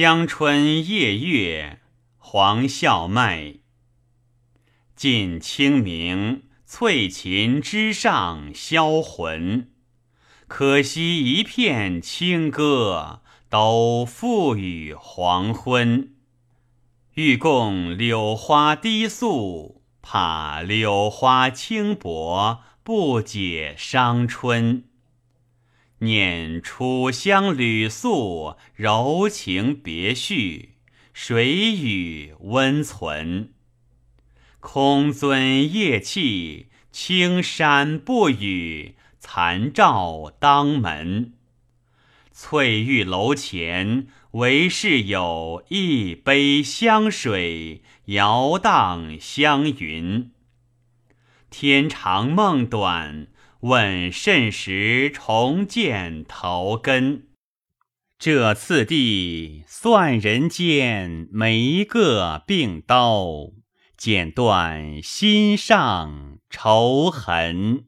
江春夜月，黄孝麦。近清明，翠禽枝上销魂。可惜一片清歌，都付与黄昏。欲共柳花低诉，怕柳花轻薄，不解伤春。念楚乡旅宿，柔情别绪，谁与温存？空樽夜泣，青山不语，残照当门。翠玉楼前，唯是有一杯香水，摇荡香云。天长梦短。问甚时重见桃根？这次第算人间没个病刀，剪断心上愁痕。